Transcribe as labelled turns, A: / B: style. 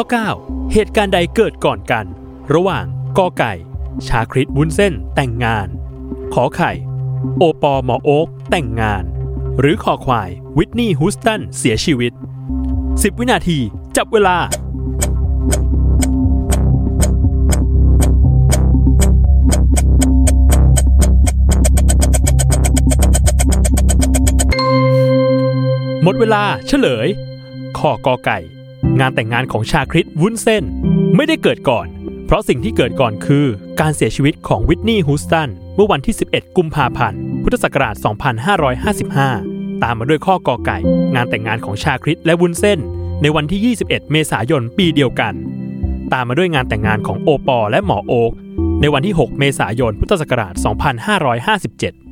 A: ข้อ 9 เหตุการณ์ใดเกิดก่อนกัน ระหว่างกอไก่ ชาคริตวุ้นเส้นแต่งงาน ขอไข่ โอปอหมอโอ๊กแต่งงาน หรือขอควาย วิทนีย์ฮูสตันเสียชีวิต 10 วินาที จับเวลาหมดเวลาเฉลยข้อกอไก่ งานแต่งงานของชาคริตวุ้นเส้น ไม่ได้เกิดก่อน เพราะสิ่งที่เกิดก่อนคือการเสียชีวิตของวิทนีย์ฮูสตันเมื่อวันที่ 11 กุมภาพันธ์ พุทธศักราช 2555 ตามมาด้วยข้อกอไก่ งานแต่งงานของชาคริตและวุ้นเส้น ในวันที่ 21 เมษายนปีเดียวกัน ตามมาด้วยงานแต่งงานของโอปอและหมอโอ๊กในวันที่ 6 เมษายน พุทธศักราช 2557